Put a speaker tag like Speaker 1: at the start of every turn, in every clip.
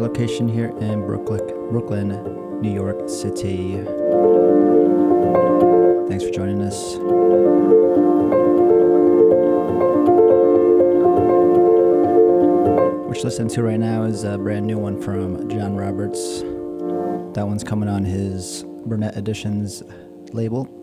Speaker 1: location here in Brooklyn, Brooklyn, New York City. Thanks for joining us. What you're listening to right now is a brand new one from John Roberts. That one's coming on his Brunette Editions label.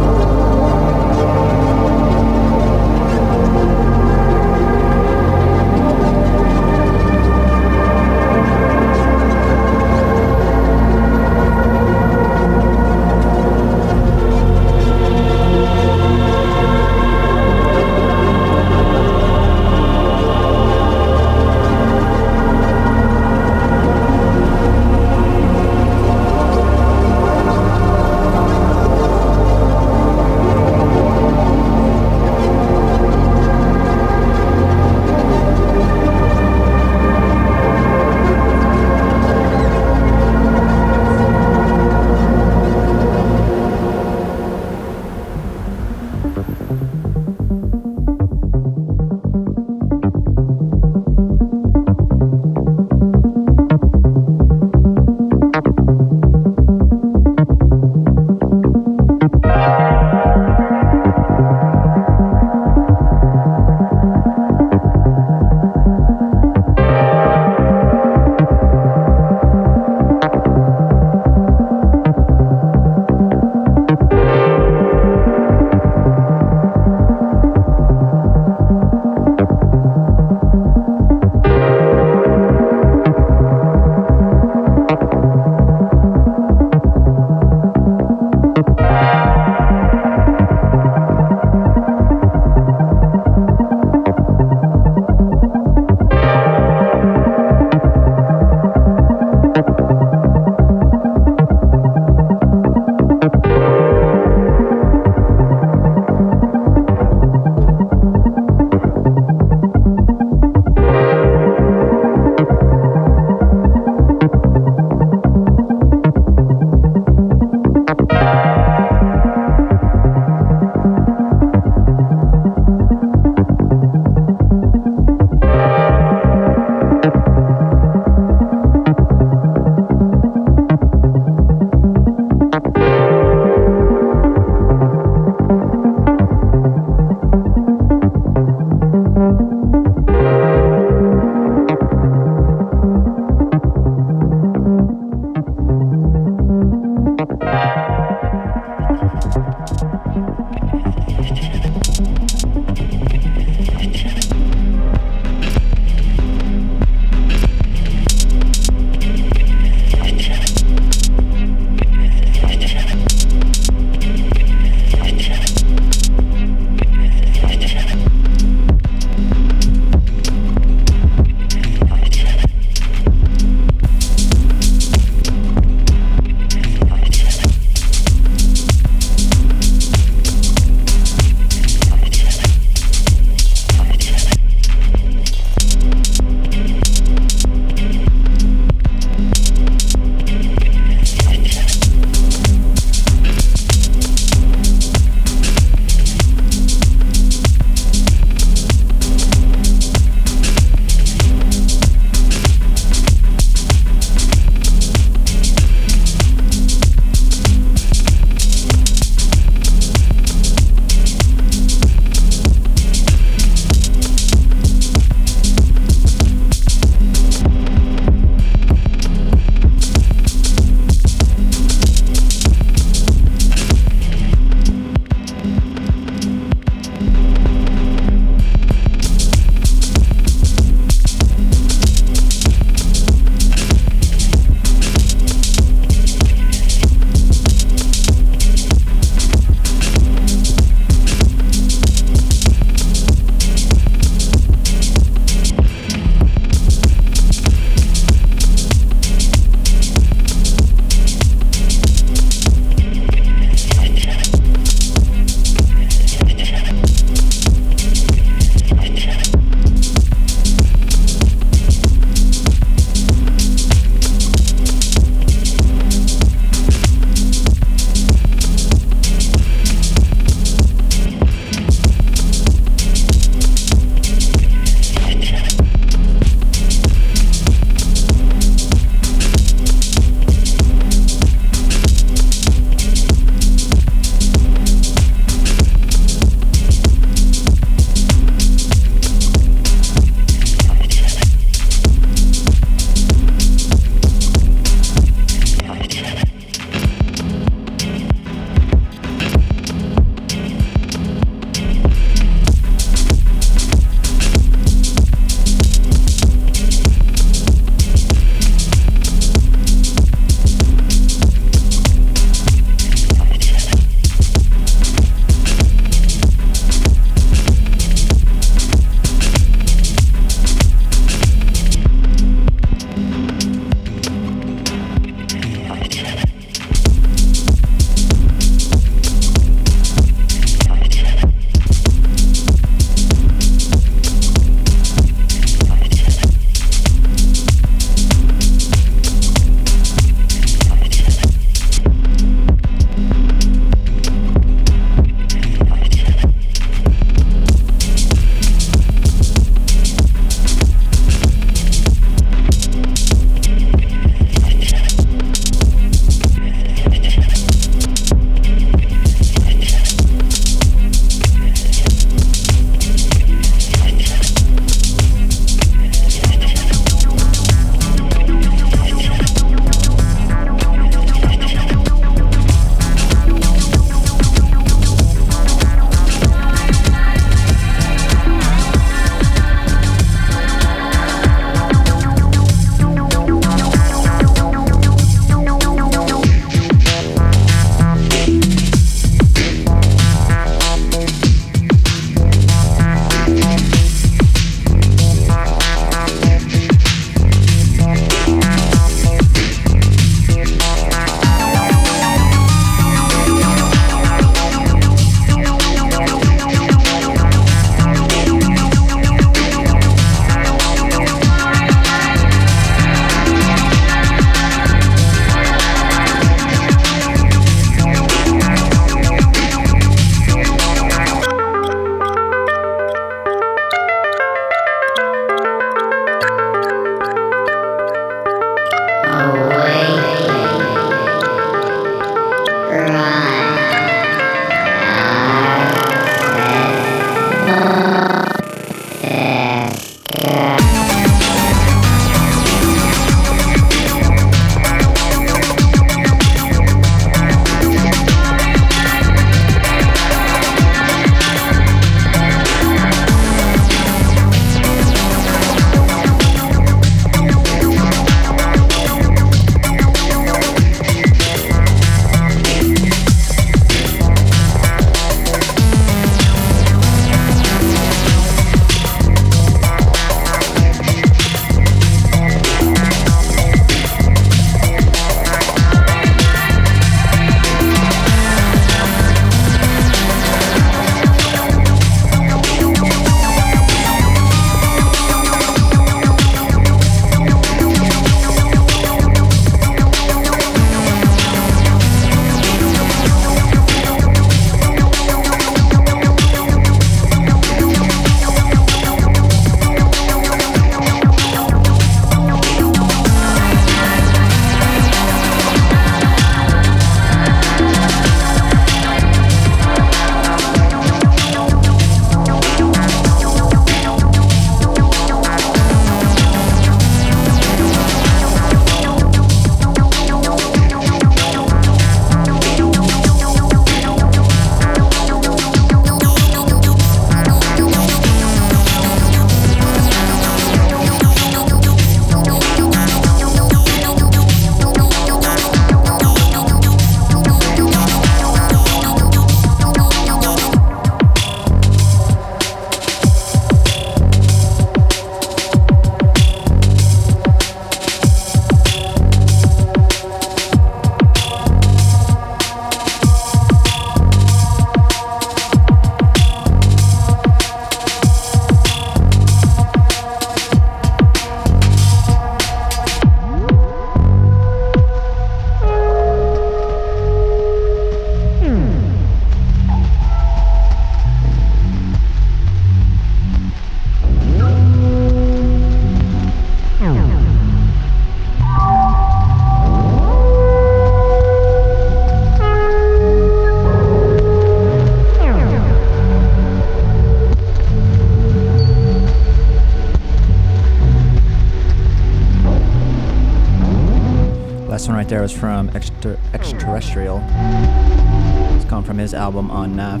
Speaker 1: From his album on NAFF.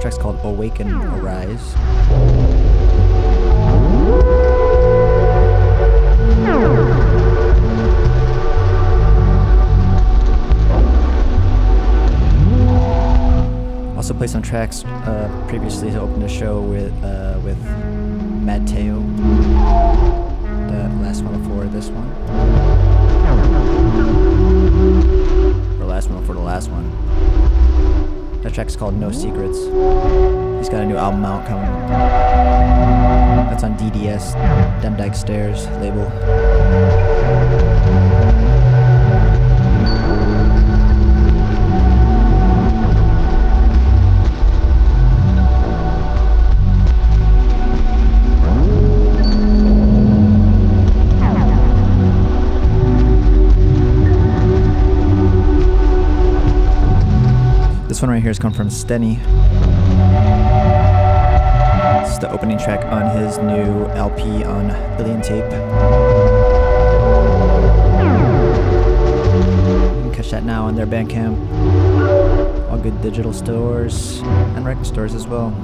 Speaker 1: Track's called Awaken Arise. Also played some tracks uh, previously to open the show with uh, Track's called No Secrets. He's got a new album out coming. That's on DDS, Demdike Stare's label. One right here has come from Stenny. Is the opening track on his new LP on Ilian Tape. You can catch that now on their Bandcamp. All good digital stores and record stores as well.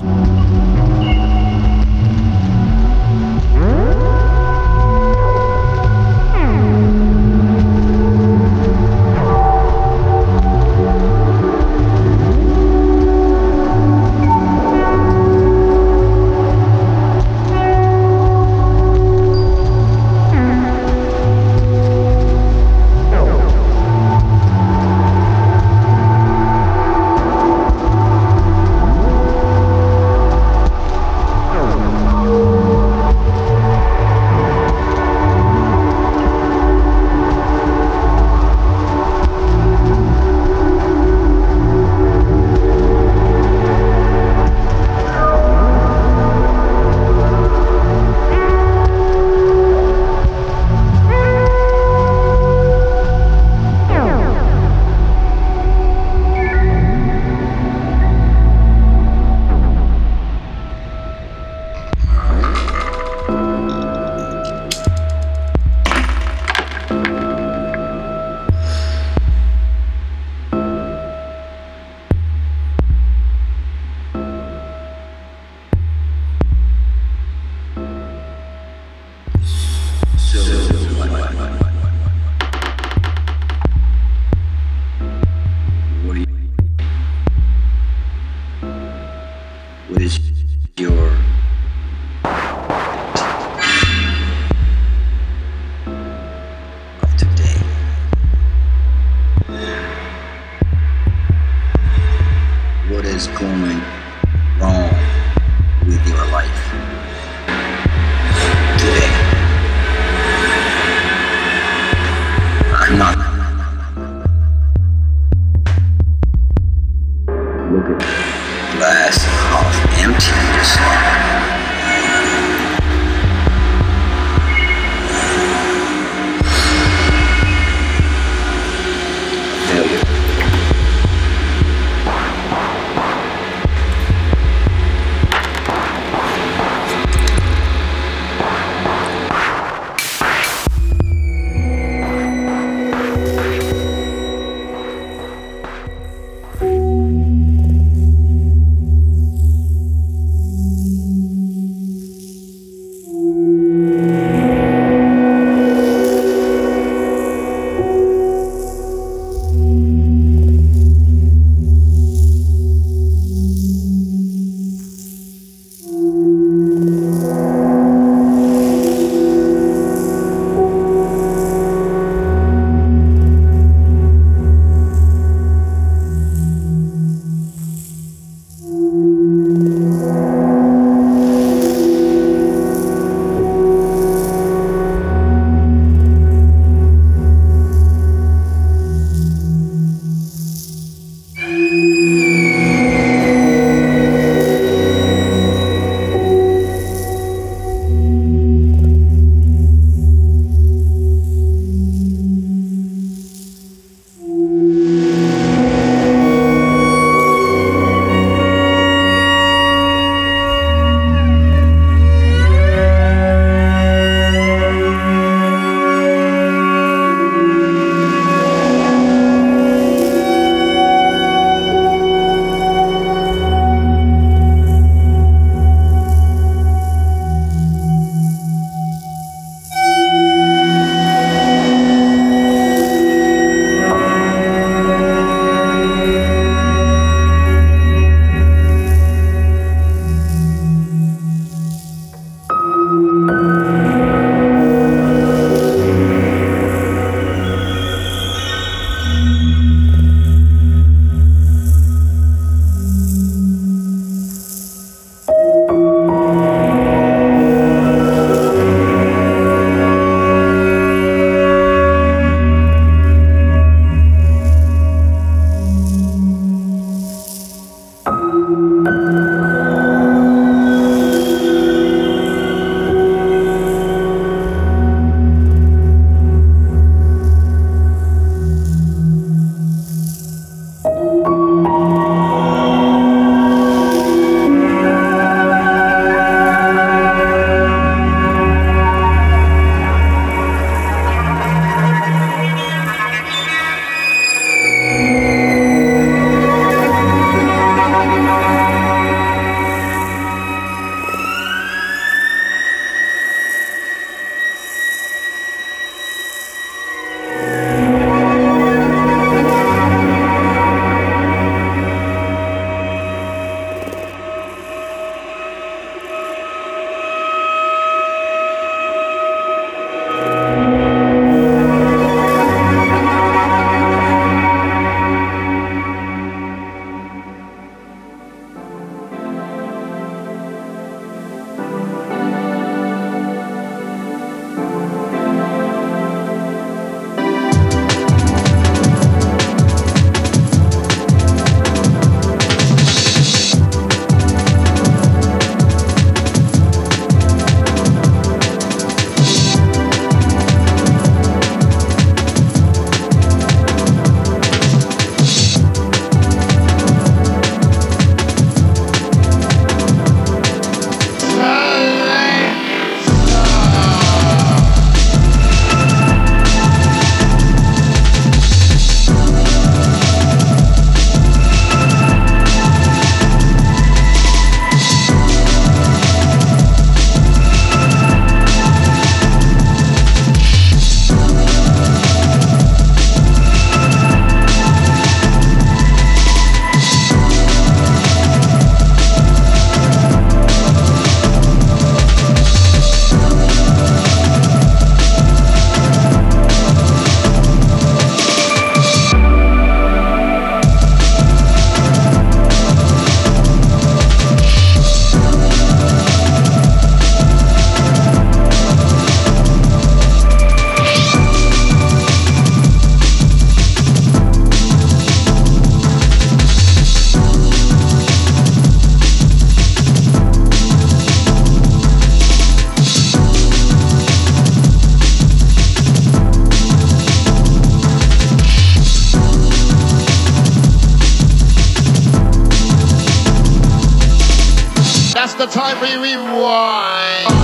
Speaker 2: The
Speaker 1: time we rewind.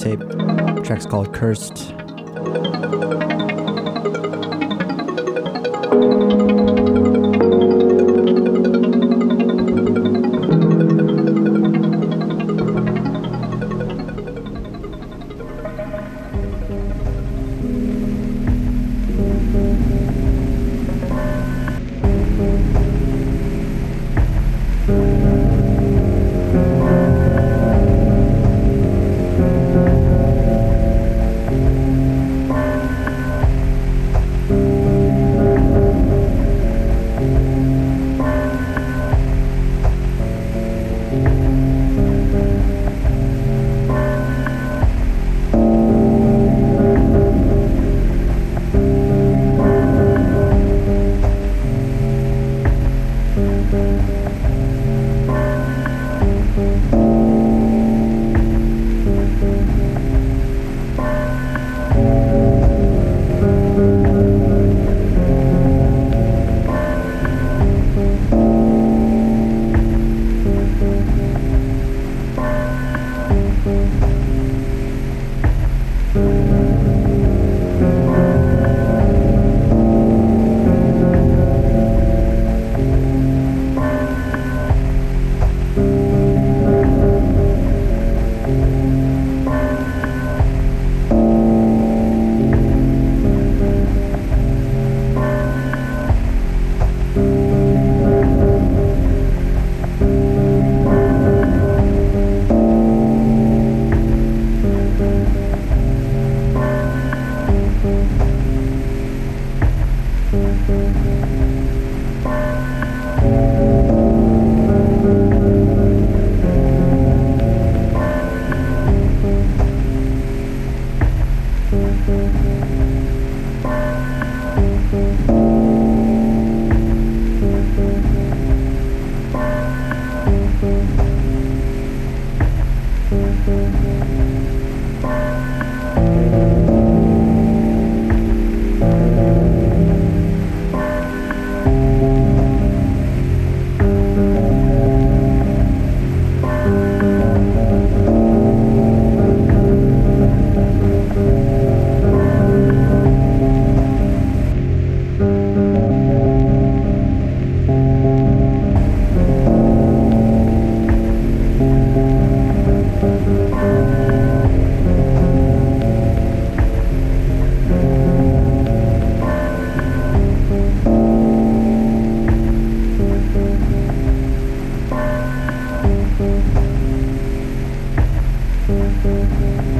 Speaker 3: Tape. The track's called Cursed.
Speaker 1: Thank you.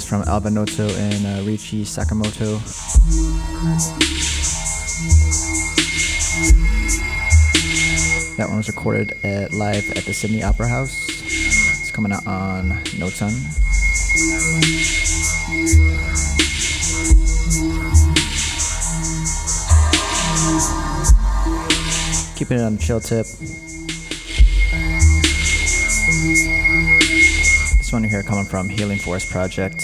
Speaker 1: Was from Alva Noto and uh, Ryuichi Sakamoto. That one was recorded at, live at the Sydney Opera House. It's coming out on Noton. Keeping it on chill tip. This one here coming from Healing Force Project.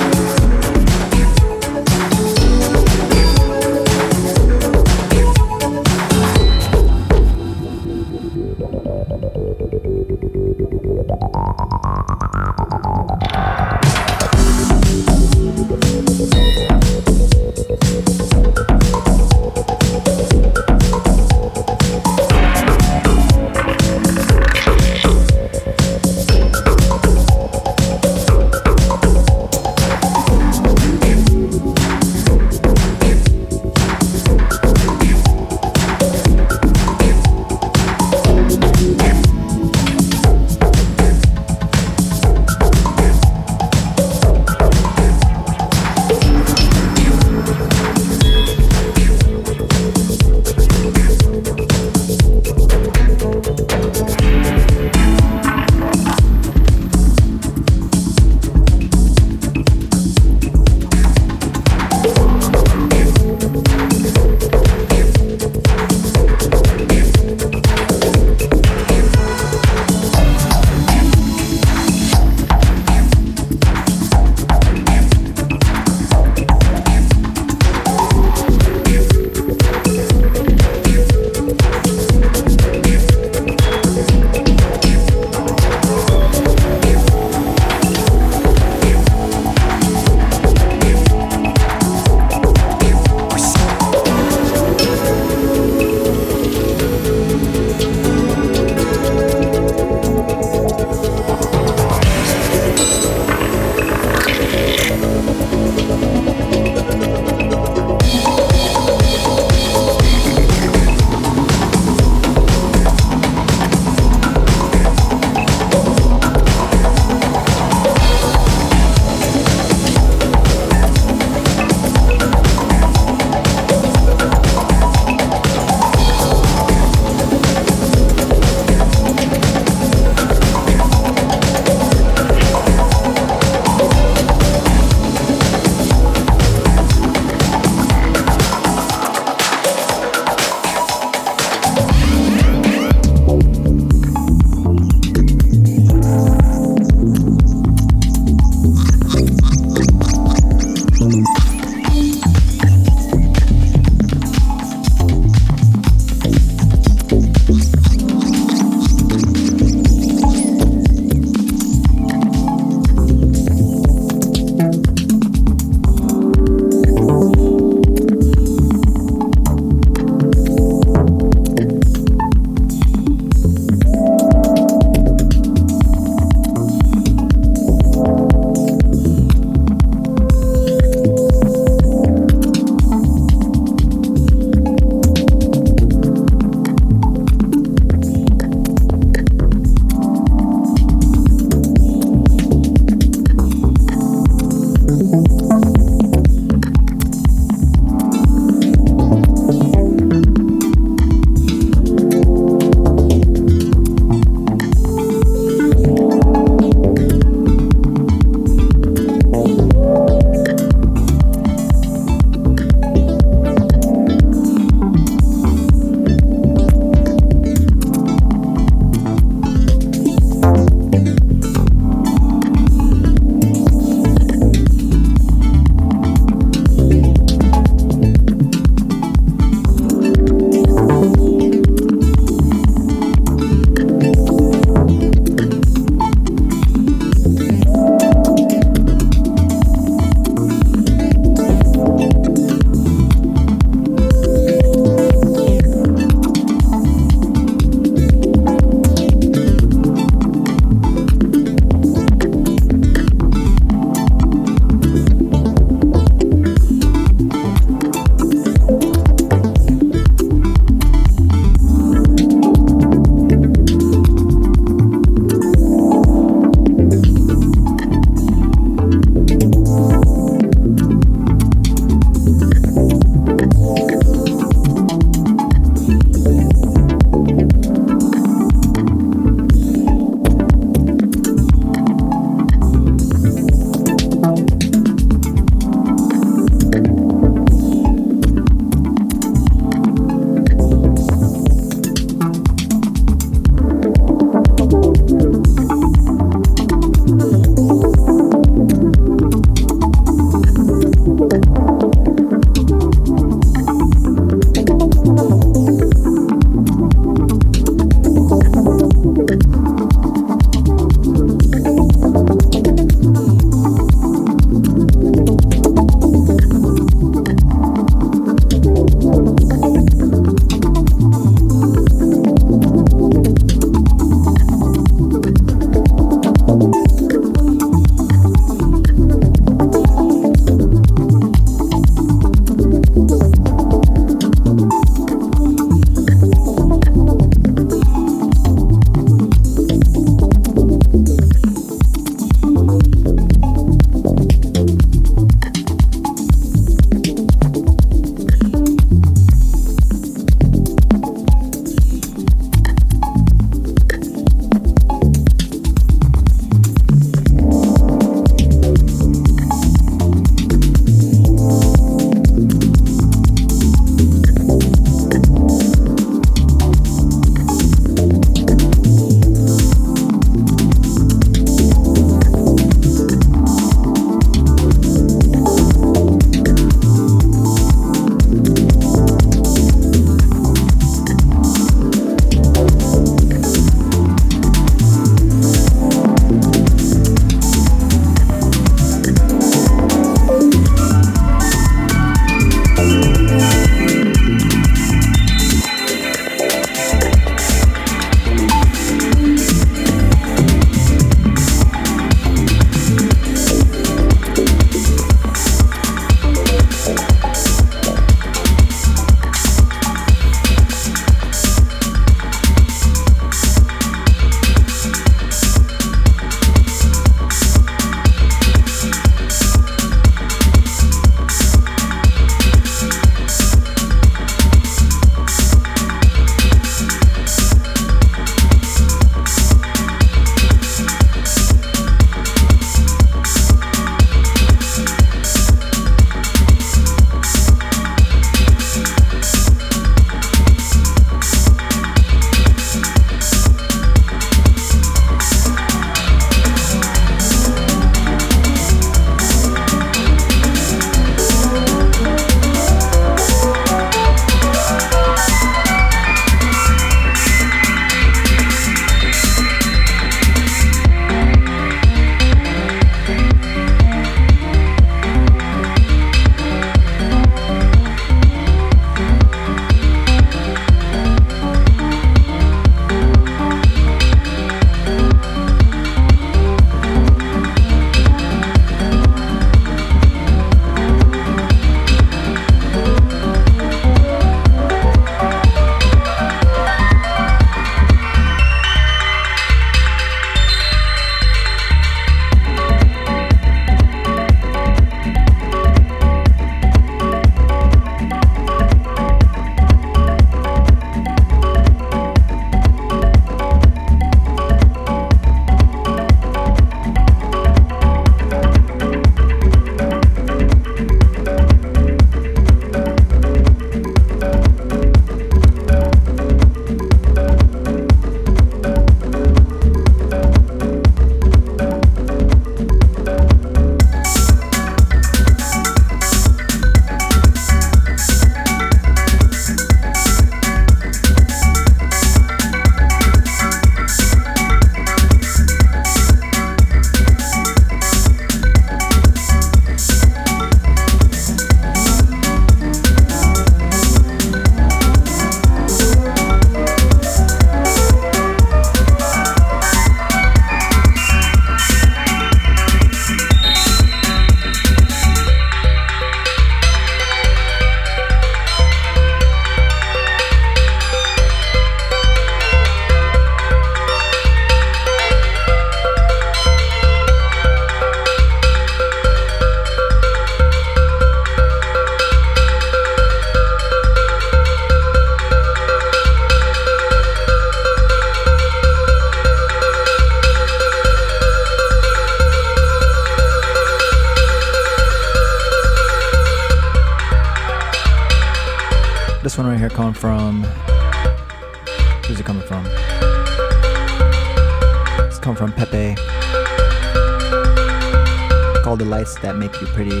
Speaker 1: Make You Pretty.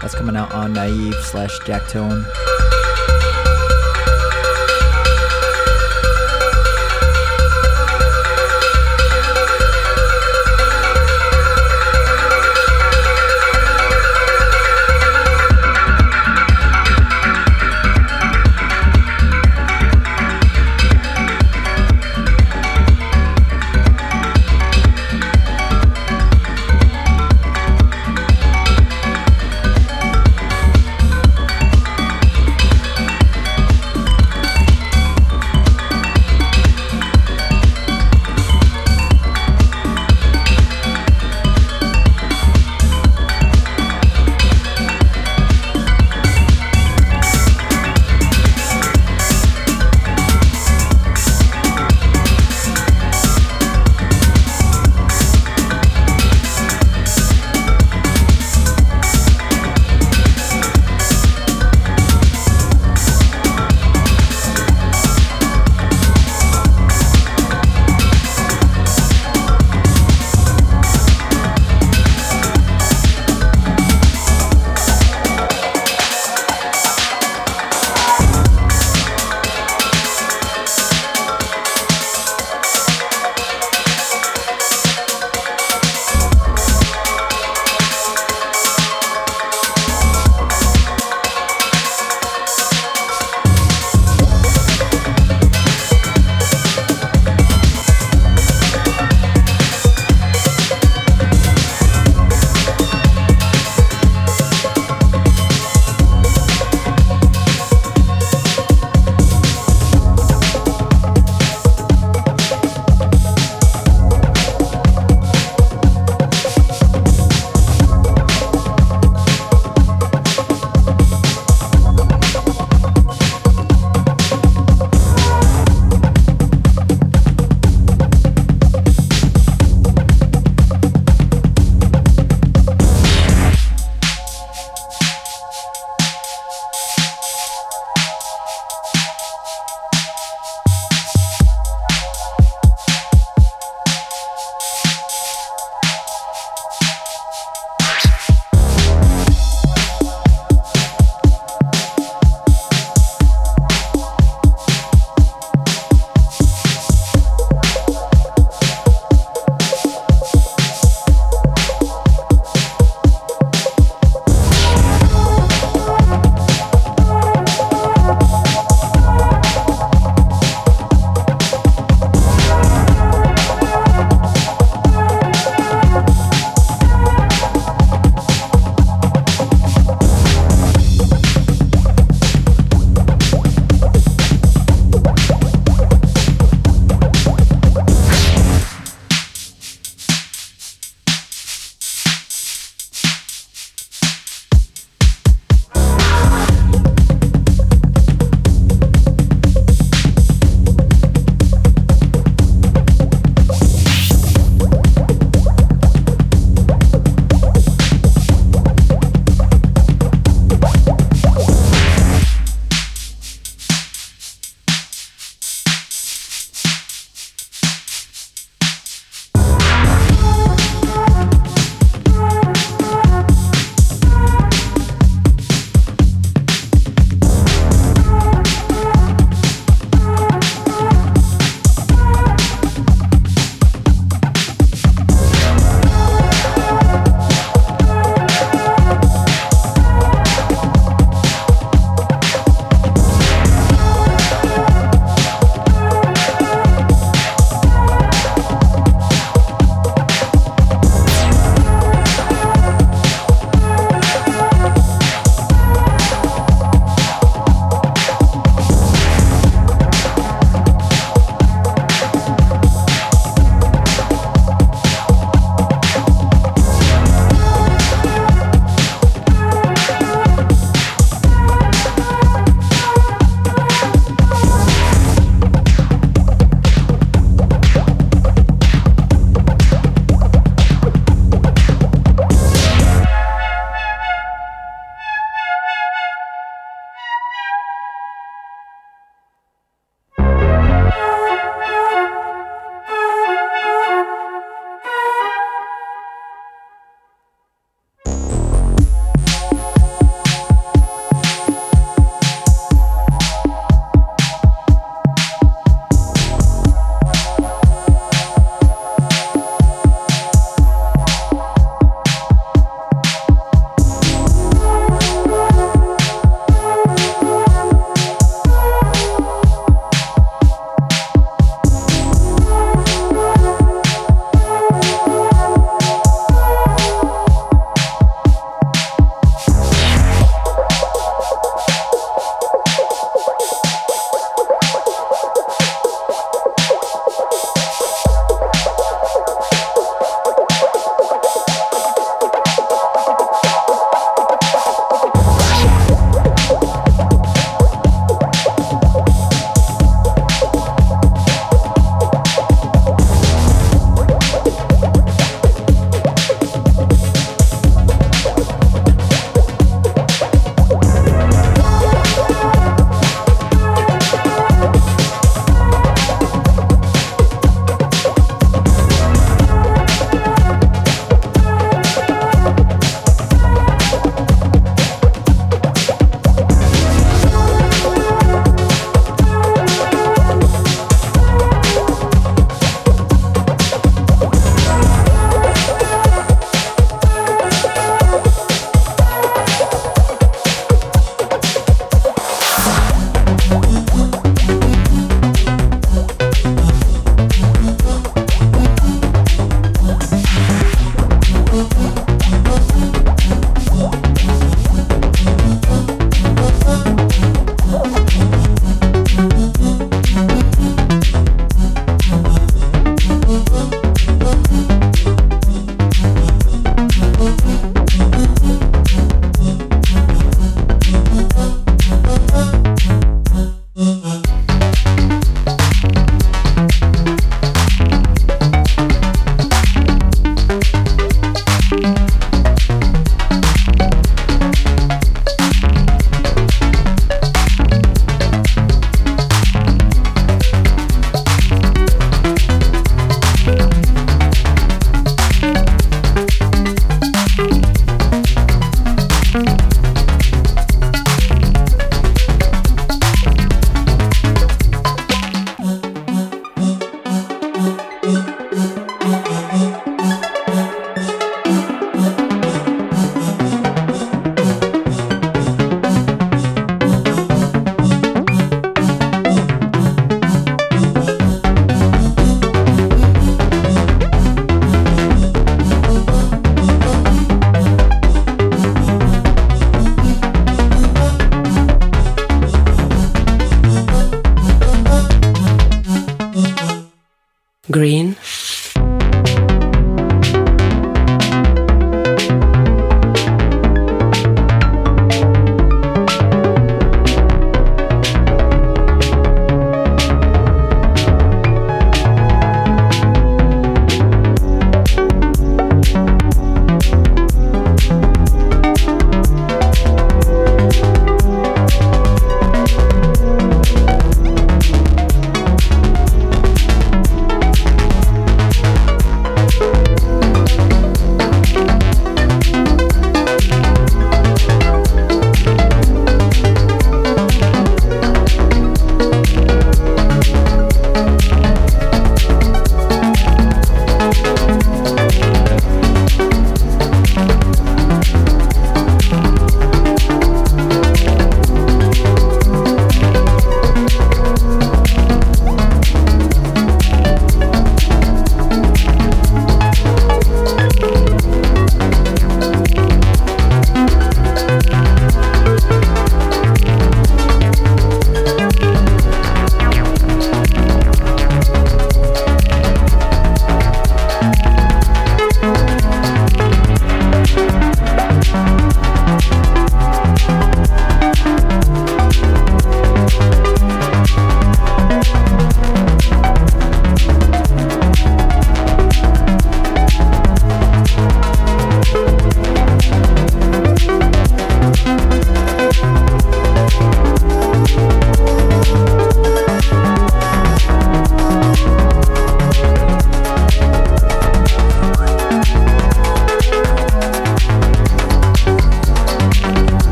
Speaker 1: That's coming out on Naive slash Jacktone.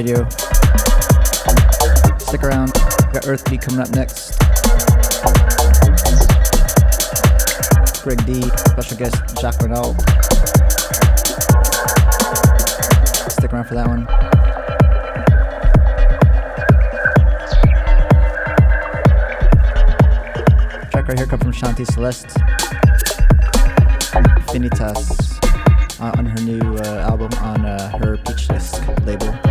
Speaker 1: Radio. Stick around. Got Earthbeat coming up next. Greg D, special guest Jacques Renault. Stick around for that one. Track right here comes from Shanti Celeste. Infinitas uh, on her new uh, album on uh, her Peach Disc label.